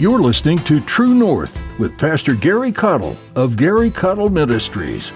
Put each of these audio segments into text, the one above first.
You're listening to True North with Pastor Gary Caudill of Gary Caudill Ministries.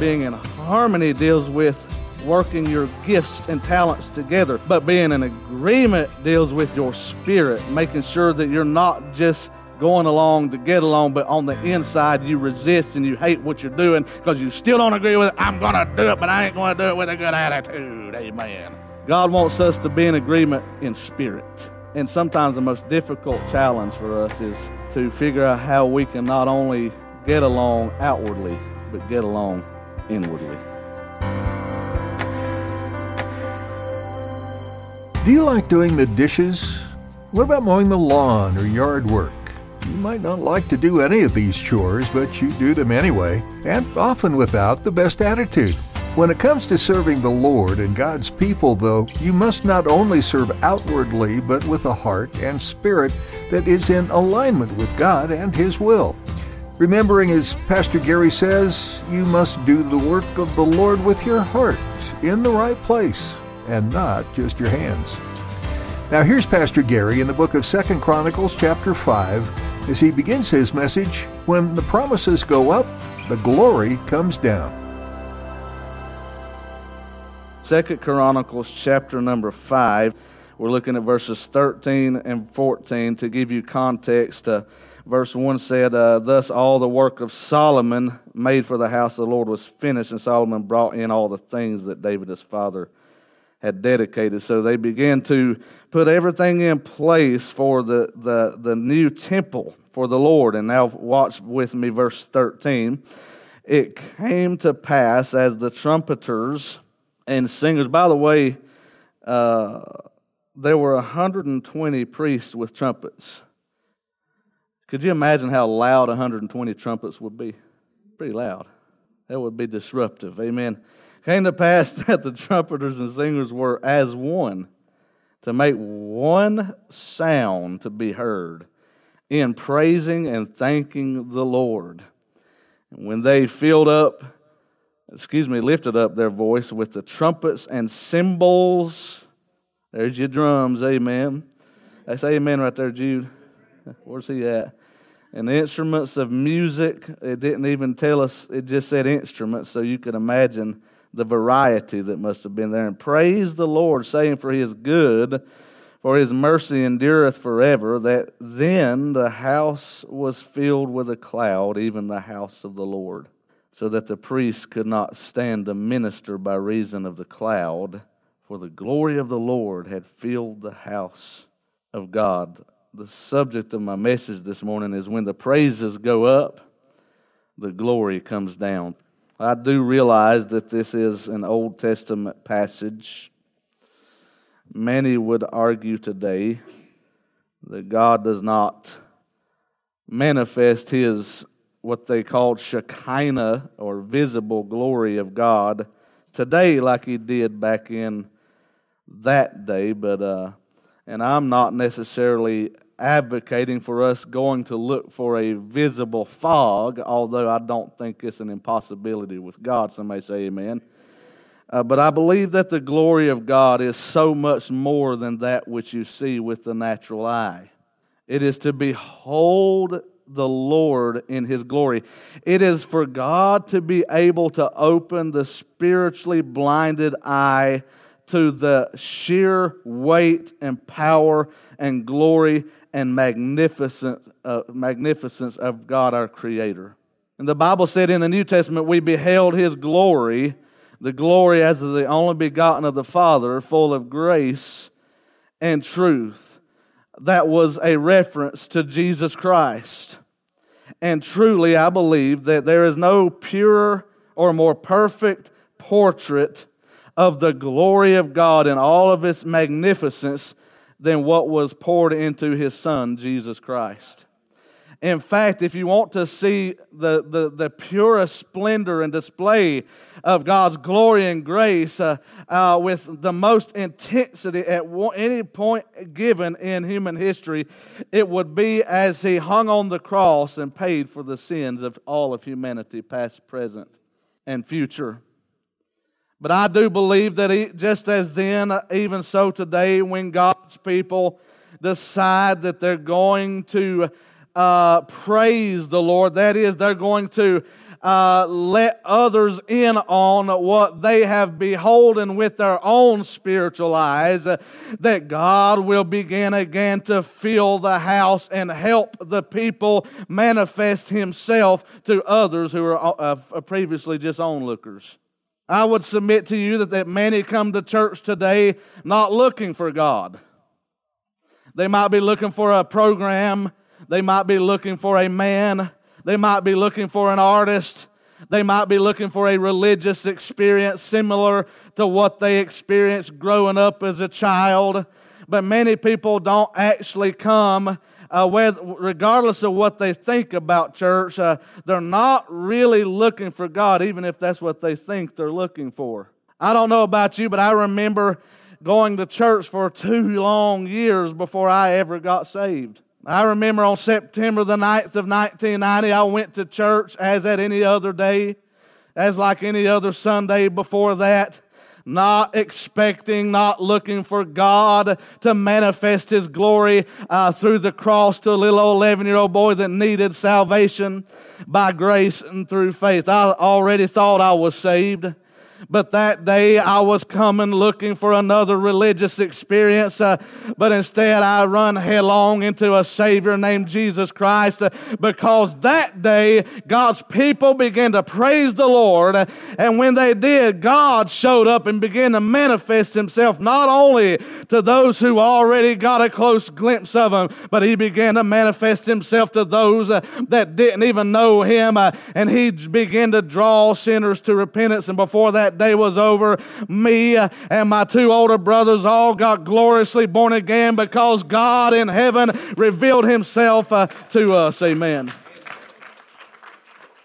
Being in harmony deals with working your gifts and talents together, but being in agreement deals with your spirit, making sure that you're not just going along to get along, but on the inside you resist and you hate what you're doing because you still don't agree with it. I'm going to do it, but I ain't going to do it with a good attitude. Amen. God wants us to be in agreement in spirit. And sometimes the most difficult challenge for us is to figure out how we can not only get along outwardly, but get along inwardly. Do you like doing the dishes? What about mowing the lawn or yard work? You might not like to do any of these chores, but you do them anyway, and often without the best attitude. When it comes to serving the Lord and God's people, though, you must not only serve outwardly, but with a heart and spirit that is in alignment with God and His will. Remembering, as Pastor Gary says, you must do the work of the Lord with your heart in the right place and not just your hands. Now here's Pastor Gary in the book of 2nd Chronicles chapter 5 as he begins his message, when the promises go up, the glory comes down. Second Chronicles chapter number 5. We're looking at verses 13 and 14 to give you context. Uh, verse 1 said, uh, Thus all the work of Solomon made for the house of the Lord was finished, and Solomon brought in all the things that David his father had dedicated. So they began to put everything in place for the, the, the new temple for the Lord. And now, watch with me, verse 13. It came to pass as the trumpeters and singers, by the way, uh, there were 120 priests with trumpets. Could you imagine how loud 120 trumpets would be? Pretty loud. That would be disruptive. Amen came to pass that the trumpeters and singers were as one to make one sound to be heard in praising and thanking the Lord. And when they filled up, excuse me, lifted up their voice with the trumpets and cymbals, there's your drums, amen. That's amen right there, Jude. Where's he at? And instruments of music, it didn't even tell us, it just said instruments, so you could imagine the variety that must have been there. And praise the Lord, saying, For his good, for his mercy endureth forever. That then the house was filled with a cloud, even the house of the Lord, so that the priests could not stand to minister by reason of the cloud, for the glory of the Lord had filled the house of God. The subject of my message this morning is when the praises go up, the glory comes down. I do realize that this is an Old Testament passage. Many would argue today that God does not manifest his what they called Shekinah or visible glory of God today like he did back in that day, but uh, and I'm not necessarily advocating for us going to look for a visible fog, although I don't think it's an impossibility with God. Somebody say amen. Uh, but I believe that the glory of God is so much more than that which you see with the natural eye. It is to behold the Lord in His glory. It is for God to be able to open the spiritually blinded eye to the sheer weight and power and glory and magnificent, uh, magnificence of God our Creator. And the Bible said in the New Testament, we beheld His glory, the glory as of the only begotten of the Father, full of grace and truth. That was a reference to Jesus Christ. And truly, I believe that there is no purer or more perfect portrait of the glory of God in all of its magnificence than what was poured into his son, Jesus Christ. In fact, if you want to see the, the, the purest splendor and display of God's glory and grace uh, uh, with the most intensity at any point given in human history, it would be as He hung on the cross and paid for the sins of all of humanity, past, present, and future. But I do believe that just as then, even so today, when God's people decide that they're going to uh, praise the Lord, that is, they're going to uh, let others in on what they have beholden with their own spiritual eyes, uh, that God will begin again to fill the house and help the people manifest Himself to others who are uh, uh previously just onlookers. I would submit to you that, that many come to church today not looking for God. They might be looking for a program, they might be looking for a man, they might be looking for an artist. They might be looking for a religious experience similar to what they experienced growing up as a child. But many people don't actually come, uh, regardless of what they think about church, uh, they're not really looking for God, even if that's what they think they're looking for. I don't know about you, but I remember going to church for two long years before I ever got saved. I remember on September the 9th of 1990, I went to church as at any other day, as like any other Sunday before that, not expecting, not looking for God to manifest His glory uh, through the cross to a little old 11 year old boy that needed salvation by grace and through faith. I already thought I was saved. But that day I was coming looking for another religious experience, uh, but instead I run headlong into a Savior named Jesus Christ uh, because that day God's people began to praise the Lord. Uh, and when they did, God showed up and began to manifest Himself not only to those who already got a close glimpse of Him, but He began to manifest Himself to those uh, that didn't even know Him. Uh, and He began to draw sinners to repentance. And before that, that day was over, me and my two older brothers all got gloriously born again because God in heaven revealed himself uh, to us. Amen.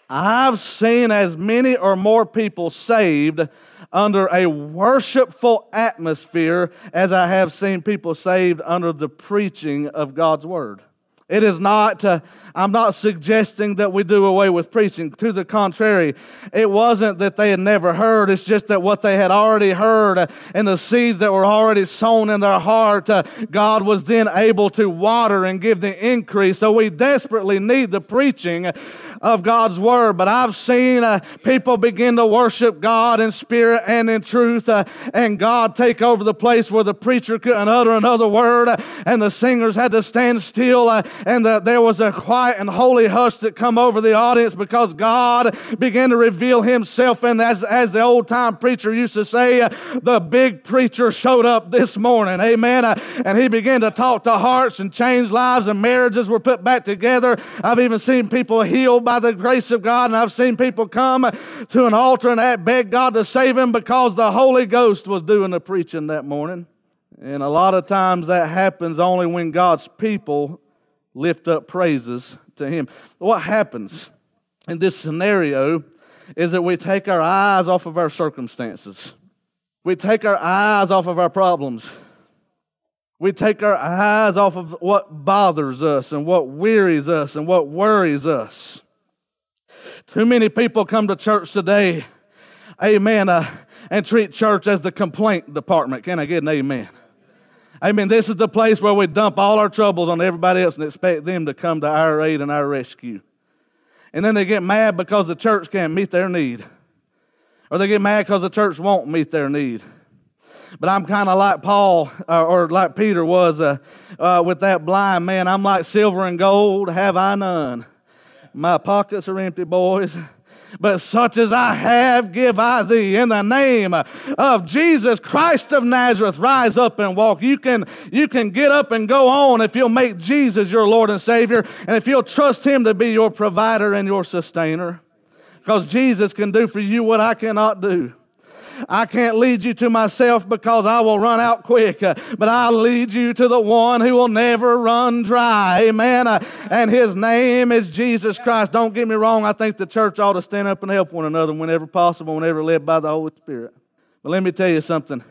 I've seen as many or more people saved under a worshipful atmosphere as I have seen people saved under the preaching of God's Word. It is not, uh, I'm not suggesting that we do away with preaching. To the contrary, it wasn't that they had never heard. It's just that what they had already heard uh, and the seeds that were already sown in their heart, uh, God was then able to water and give the increase. So we desperately need the preaching of God's word. But I've seen uh, people begin to worship God in spirit and in truth, uh, and God take over the place where the preacher couldn't utter another word, uh, and the singers had to stand still and the, there was a quiet and holy hush that come over the audience because God began to reveal himself. And as, as the old time preacher used to say, uh, the big preacher showed up this morning. Amen. Uh, and he began to talk to hearts and change lives and marriages were put back together. I've even seen people healed by the grace of God. And I've seen people come to an altar and beg God to save him because the Holy Ghost was doing the preaching that morning. And a lot of times that happens only when God's people lift up praises to Him. What happens in this scenario is that we take our eyes off of our circumstances, we take our eyes off of our problems. We take our eyes off of what bothers us and what wearies us and what worries us. Too many people come to church today, amen, uh, and treat church as the complaint department. Can I get an amen? Amen. This is the place where we dump all our troubles on everybody else and expect them to come to our aid and our rescue. And then they get mad because the church can't meet their need. Or they get mad because the church won't meet their need. But I'm kind of like Paul, uh, or like Peter was uh, uh, with that blind man. I'm like silver and gold, have I none. My pockets are empty, boys but such as I have give I thee. In the name of Jesus Christ of Nazareth, rise up and walk. You can, you can get up and go on if you'll make Jesus your Lord and Savior, and if you'll trust Him to be your provider and your sustainer. Because Jesus can do for you what I cannot do. I can't lead you to myself because I will run out quick, uh, but I'll lead you to the one who will never run dry. Amen. Uh, and his name is Jesus Christ. Don't get me wrong. I think the church ought to stand up and help one another whenever possible, whenever led by the Holy Spirit. But let me tell you something.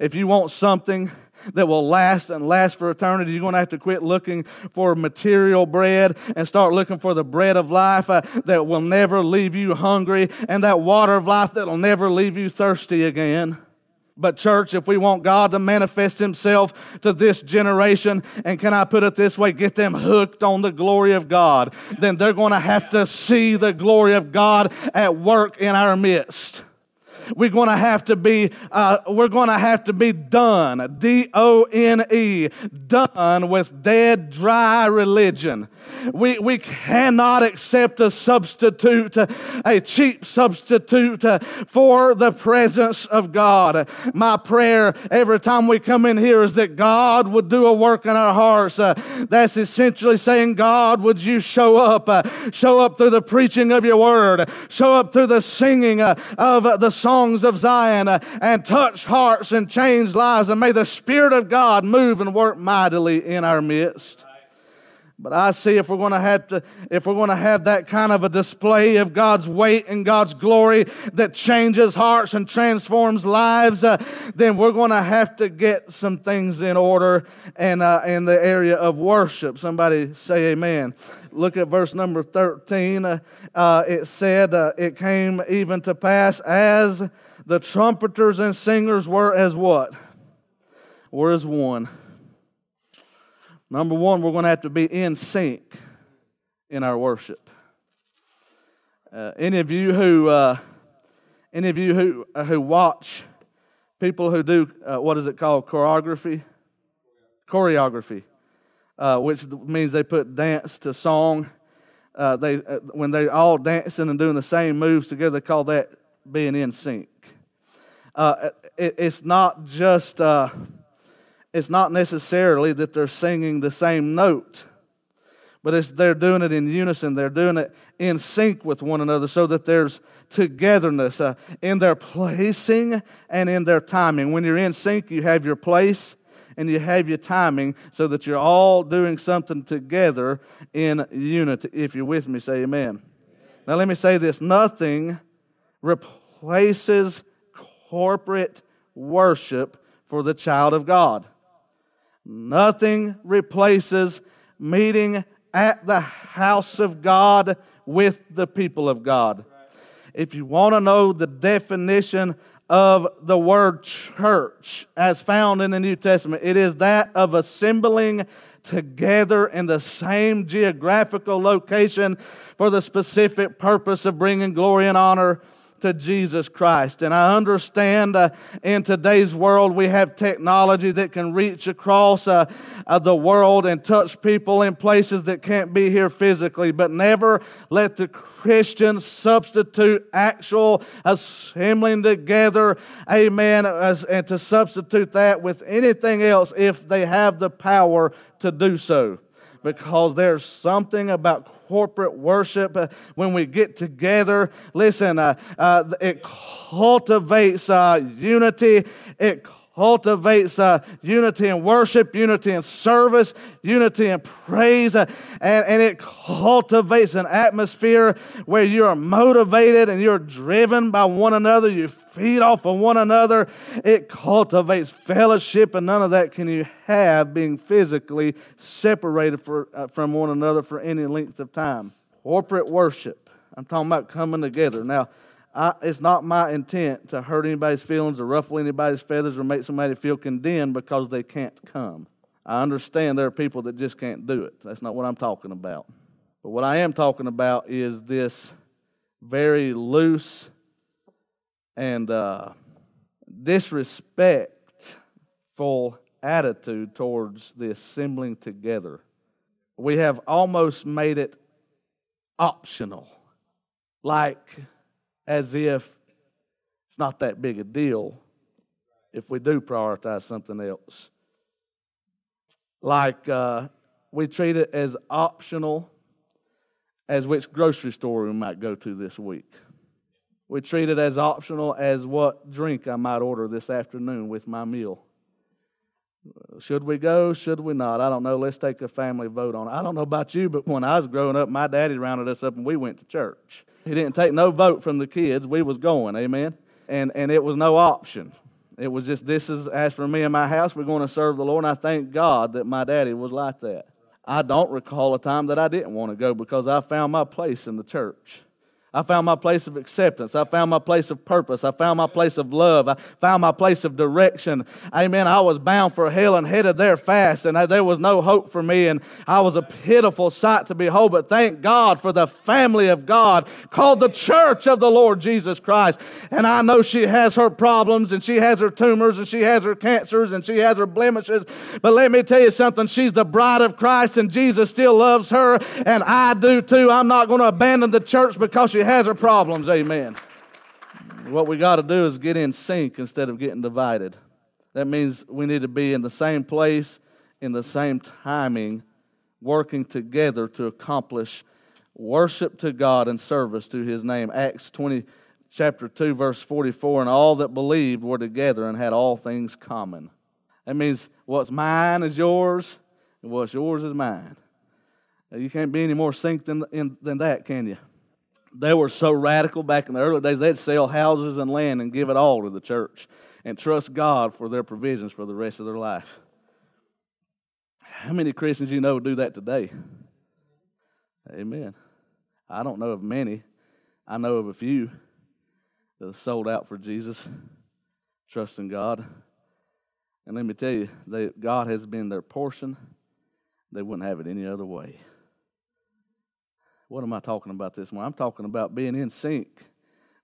If you want something that will last and last for eternity. You're going to have to quit looking for material bread and start looking for the bread of life uh, that will never leave you hungry and that water of life that will never leave you thirsty again. But, church, if we want God to manifest Himself to this generation, and can I put it this way, get them hooked on the glory of God, then they're going to have to see the glory of God at work in our midst we're going to have to be uh, we're going to have to be done d-o-n-e done with dead dry religion. We, we cannot accept a substitute a cheap substitute for the presence of god. My prayer every time we come in here is that god would do a work in our hearts. Uh, that's essentially saying god would you show up? Uh, show up through the preaching of your word. Show up through the singing uh, of the song songs of Zion uh, and touch hearts and change lives. And may the Spirit of God move and work mightily in our midst. But I see if we're going to have to, if we're going to have that kind of a display of God's weight and God's glory that changes hearts and transforms lives, uh, then we're going to have to get some things in order and uh, in the area of worship. Somebody say Amen. Look at verse number thirteen. Uh, uh it said, uh, "It came even to pass as the trumpeters and singers were as what? Were as one." Number one, we're going to have to be in sync in our worship. Uh, any of you who, uh, any of you who uh, who watch people who do uh, what is it called choreography, choreography, uh, which means they put dance to song. Uh, they when they're all dancing and doing the same moves together, they call that being in sync. It, it's not just it's not necessarily that they're singing the same note, but it's they're doing it in unison. They're doing it in sync with one another so that there's togetherness uh, in their placing and in their timing. When you're in sync, you have your place and you have your timing so that you're all doing something together in unity. If you're with me, say amen. Now, let me say this nothing replaces corporate worship for the child of God. Nothing replaces meeting at the house of God with the people of God. If you want to know the definition of the word church as found in the New Testament, it is that of assembling together in the same geographical location for the specific purpose of bringing glory and honor to Jesus Christ. And I understand uh, in today's world we have technology that can reach across uh, uh, the world and touch people in places that can't be here physically. But never let the Christians substitute actual assembling together, amen, as, and to substitute that with anything else if they have the power to do so because there's something about corporate worship uh, when we get together. Listen, uh, uh, it cultivates uh, unity. It cultivates uh, unity in worship, unity in service, unity in praise, uh, and, and it cultivates an atmosphere where you are motivated and you're driven by one another. You feed off of one another. It cultivates fellowship, and none of that can you have being physically separated for, uh, from one another for any length of time. Corporate worship. I'm talking about coming together. Now, I, it's not my intent to hurt anybody's feelings or ruffle anybody's feathers or make somebody feel condemned because they can't come. I understand there are people that just can't do it. That's not what I'm talking about. But what I am talking about is this very loose and uh, disrespectful attitude towards the assembling together. We have almost made it optional. Like, as if it's not that big a deal if we do prioritize something else. Like uh, we treat it as optional as which grocery store we might go to this week. We treat it as optional as what drink I might order this afternoon with my meal. Should we go? Should we not? I don't know. Let's take a family vote on it. I don't know about you, but when I was growing up, my daddy rounded us up and we went to church. He didn't take no vote from the kids. We was going, amen. And and it was no option. It was just, this is, as for me and my house, we're going to serve the Lord. And I thank God that my daddy was like that. I don't recall a time that I didn't want to go because I found my place in the church. I found my place of acceptance. I found my place of purpose. I found my place of love. I found my place of direction. Amen. I was bound for hell and headed there fast, and there was no hope for me, and I was a pitiful sight to behold. But thank God for the family of God called the church of the Lord Jesus Christ. And I know she has her problems, and she has her tumors, and she has her cancers, and she has her blemishes. But let me tell you something she's the bride of Christ, and Jesus still loves her, and I do too. I'm not going to abandon the church because she has her problems, amen. What we got to do is get in sync instead of getting divided. That means we need to be in the same place, in the same timing, working together to accomplish worship to God and service to his name. Acts 20, chapter 2, verse 44, and all that believed were together and had all things common. That means what's mine is yours, and what's yours is mine. You can't be any more synced than, than that, can you? They were so radical back in the early days, they'd sell houses and land and give it all to the church and trust God for their provisions for the rest of their life. How many Christians you know do that today? Amen. I don't know of many. I know of a few that have sold out for Jesus, trusting God. And let me tell you, they, God has been their portion. They wouldn't have it any other way. What am I talking about this morning? I'm talking about being in sync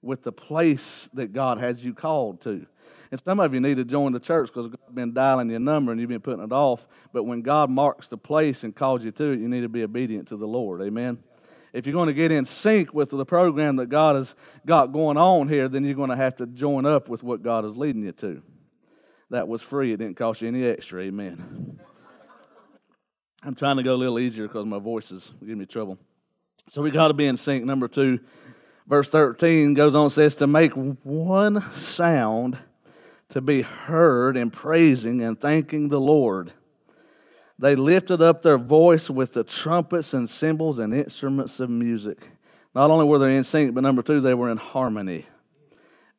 with the place that God has you called to. And some of you need to join the church because God's been dialing your number and you've been putting it off. But when God marks the place and calls you to it, you need to be obedient to the Lord. Amen. If you're going to get in sync with the program that God has got going on here, then you're going to have to join up with what God is leading you to. That was free, it didn't cost you any extra. Amen. I'm trying to go a little easier because my voice is giving me trouble. So we got to be in sync. Number two, verse 13 goes on says, to make one sound to be heard in praising and thanking the Lord. They lifted up their voice with the trumpets and cymbals and instruments of music. Not only were they in sync, but number two, they were in harmony.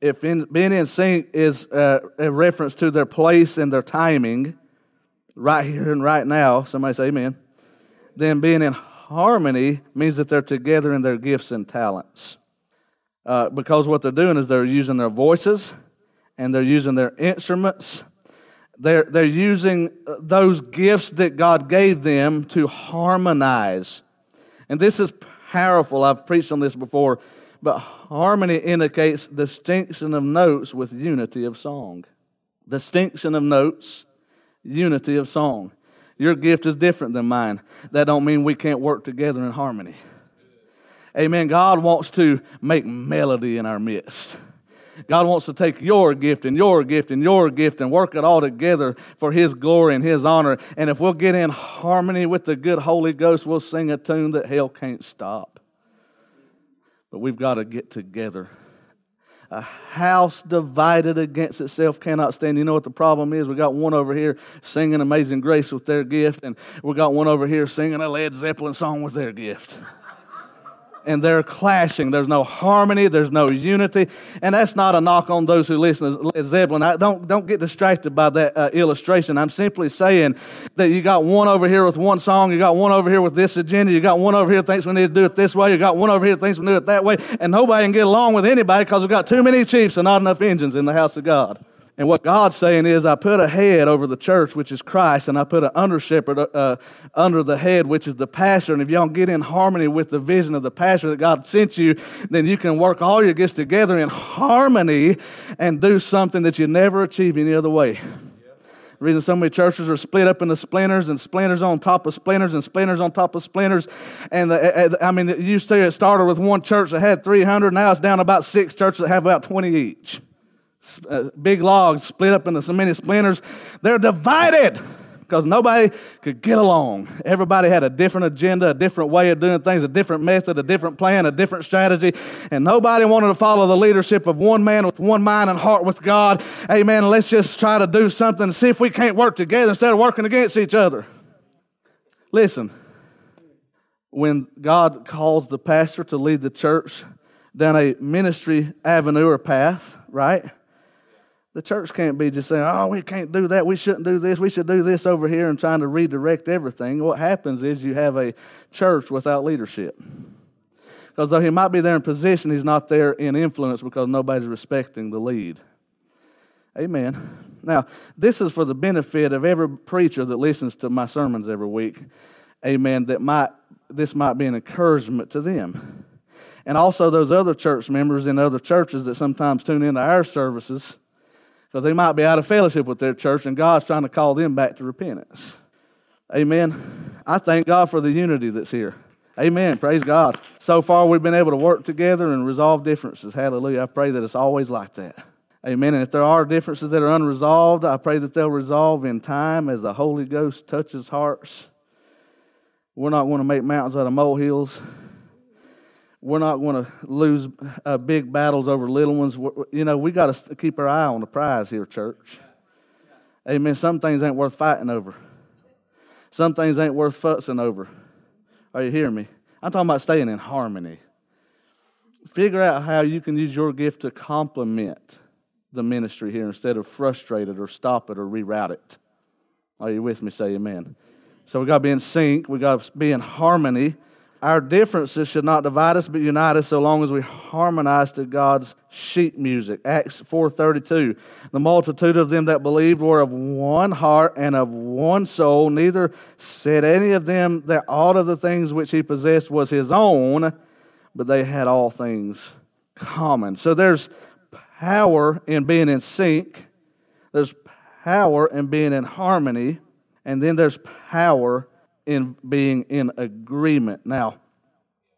If in, being in sync is uh, a reference to their place and their timing, right here and right now, somebody say amen, then being in harmony means that they're together in their gifts and talents. Uh, because what they're doing is they're using their voices and they're using their instruments. They're, they're using those gifts that God gave them to harmonize. And this is powerful. I've preached on this before. But harmony indicates distinction of notes with unity of song. Distinction of notes, unity of song. Your gift is different than mine. That don't mean we can't work together in harmony. Amen. God wants to make melody in our midst. God wants to take your gift and your gift and your gift and work it all together for His glory and His honor. And if we'll get in harmony with the good Holy Ghost, we'll sing a tune that hell can't stop. But we've got to get together a house divided against itself cannot stand. You know what the problem is? We got one over here singing Amazing Grace with their gift, and we got one over here singing a Led Zeppelin song with their gift and they're clashing. There's no harmony, there's no unity. And that's not a knock on those who listen to Led Zeppelin. I don't, don't get distracted by that uh, illustration. I'm simply saying that you got one over here with one song, you got one over here with this agenda, you got one over here thinks we need to do it this way, you got one over here thinks we do it that way, and nobody can get along with anybody because we've got too many chiefs and not enough Indians in the house of God. And what God's saying is, I put a head over the church, which is Christ, and I put an under shepherd uh, uh, under the head, which is the pastor. And if y'all get in harmony with the vision of the pastor that God sent you, then you can work all your gifts together in harmony and do something that you never achieve any other way. The reason so many churches are split up into splinters and splinters on top of splinters and splinters on top of splinters. And the, uh, uh, I mean, it used to it started with one church that had 300. Now it's down about six churches that have about 20 each uh, big logs split up into so many splinters. They're divided because nobody could get along. Everybody had a different agenda, a different way of doing things, a different method, a different plan, a different strategy, and nobody wanted to follow the leadership of one man with one mind and heart with God. Amen. Let's just try to do something and see if we can't work together instead of working against each other. Listen, when God calls the pastor to lead the church down a ministry avenue or path, right? The church can't be just saying, oh, we can't do that. We shouldn't do this. We should do this over here and trying to redirect everything. What happens is you have a church without leadership. Because though he might be there in position, he's not there in influence because nobody's respecting the lead. Amen. Now, this is for the benefit of every preacher that listens to my sermons every week. Amen. That might this might be an encouragement to them. And also those other church members in other churches that sometimes tune into our services because they might be out of fellowship with their church and God's trying to call them back to repentance. Amen. I thank God for the unity that's here. Amen. Praise God. So far, we've been able to work together and resolve differences. Hallelujah. I pray that it's always like that. Amen. And if there are differences that are unresolved, I pray that they'll resolve in time as the Holy Ghost touches hearts. We're not going to make mountains out of molehills. We're not going to lose uh, big battles over little ones. We're, you know, we got to keep our eye on the prize here, church. Amen. Some things ain't worth fighting over. Some things ain't worth fussing over. Are you hearing me? I'm talking about staying in harmony. Figure out how you can use your gift to complement the ministry here instead of frustrate it or stop it or reroute it. Are you with me? Say amen. So we got to be in sync. We got to be in harmony. Our differences should not divide us, but unite us so long as we harmonize to God's sheet music. Acts 4.32, the multitude of them that believed were of one heart and of one soul. Neither said any of them that all of the things which he possessed was his own, but they had all things common. So there's power in being in sync. There's power in being in harmony. And then there's power in being in agreement. Now,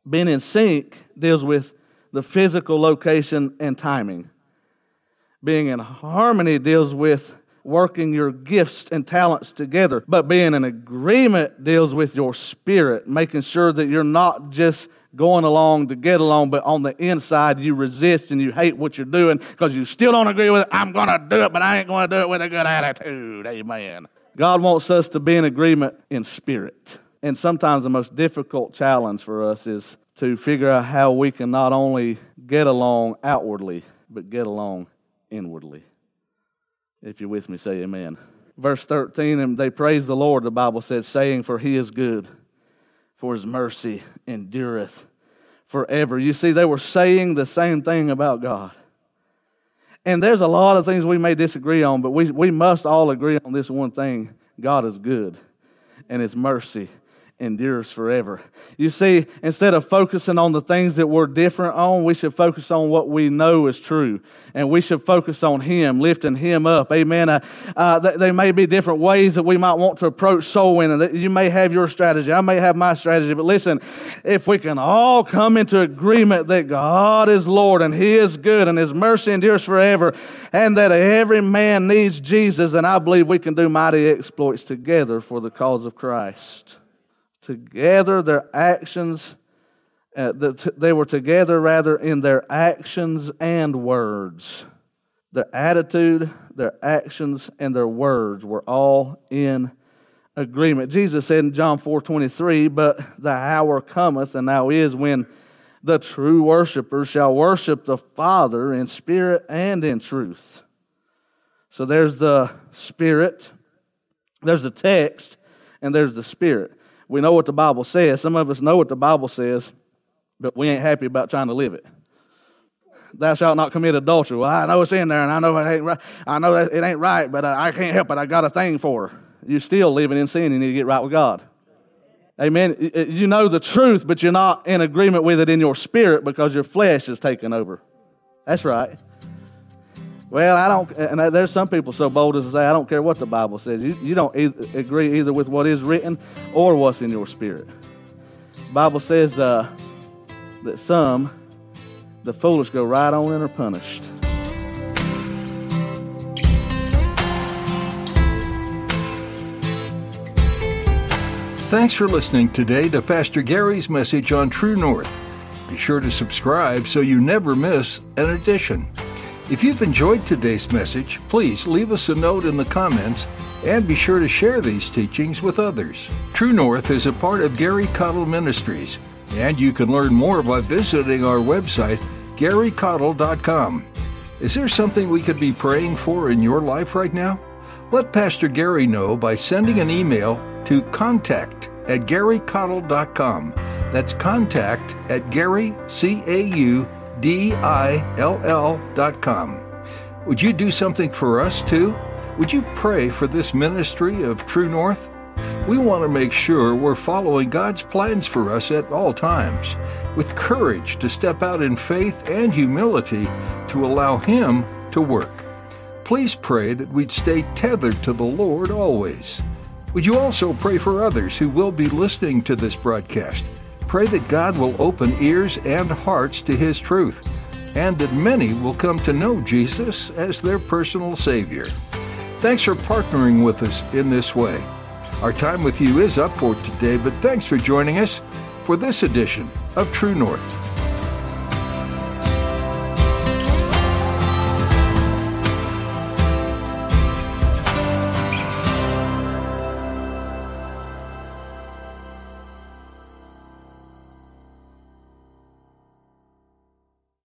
being in sync deals with the physical location and timing. Being in harmony deals with working your gifts and talents together. But being in agreement deals with your spirit, making sure that you're not just going along to get along, but on the inside you resist and you hate what you're doing because you still don't agree with it. I'm going to do it, but I ain't going to do it with a good attitude. Amen. God wants us to be in agreement in spirit. And sometimes the most difficult challenge for us is to figure out how we can not only get along outwardly, but get along inwardly. If you're with me, say amen. Verse 13, and they praise the Lord, the Bible says, saying, For he is good, for his mercy endureth forever. You see, they were saying the same thing about God. And there's a lot of things we may disagree on, but we, we must all agree on this one thing. God is good, and his mercy endures forever. You see, instead of focusing on the things that we're different on, we should focus on what we know is true. And we should focus on Him, lifting Him up. Amen. Uh, uh, th- there may be different ways that we might want to approach soul winning. You may have your strategy, I may have my strategy. But listen, if we can all come into agreement that God is Lord and He is good and His mercy endures forever, and that every man needs Jesus, then I believe we can do mighty exploits together for the cause of Christ together their actions uh, they were together rather in their actions and words. Their attitude their actions and their words were all in agreement. Jesus said in john 4 23 but the hour cometh and now is when the true worshipers shall worship the father in spirit and in truth. So there's the spirit there's the text and there's the spirit we know what the Bible says. Some of us know what the Bible says, but we ain't happy about trying to live it. Thou shalt not commit adultery. Well, I know it's in there, and I know it ain't right. I know it ain't right, but I can't help it. I got a thing for her. You're still living in sin. You need to get right with God. Amen. You know the truth, but you're not in agreement with it in your spirit because your flesh is taking over. That's right. Well, I don't, and there's some people so bold as to say, I don't care what the Bible says. You, you don't agree either with what is written or what's in your spirit. The Bible says uh, that some, the foolish, go right on and are punished. Thanks for listening today to Pastor Gary's message on True North. Be sure to subscribe so you never miss an edition. If you've enjoyed today's message, please leave us a note in the comments and be sure to share these teachings with others. True North is a part of Gary Caudill Ministries, and you can learn more by visiting our website, garycaudill.com. Is there something we could be praying for in your life right now? Let Pastor Gary know by sending an email to contact at garycaudill.com. That's contact at Gary, C A U D I L L dot com. Would you do something for us too? Would you pray for this ministry of True North? We want to make sure we're following God's plans for us at all times, with courage to step out in faith and humility to allow Him to work. Please pray that we'd stay tethered to the Lord always. Would you also pray for others who will be listening to this broadcast? Pray that God will open ears and hearts to His truth, and that many will come to know Jesus as their personal Savior. Thanks for partnering with us in this way. Our time with you is up for today, but thanks for joining us for this edition of True North.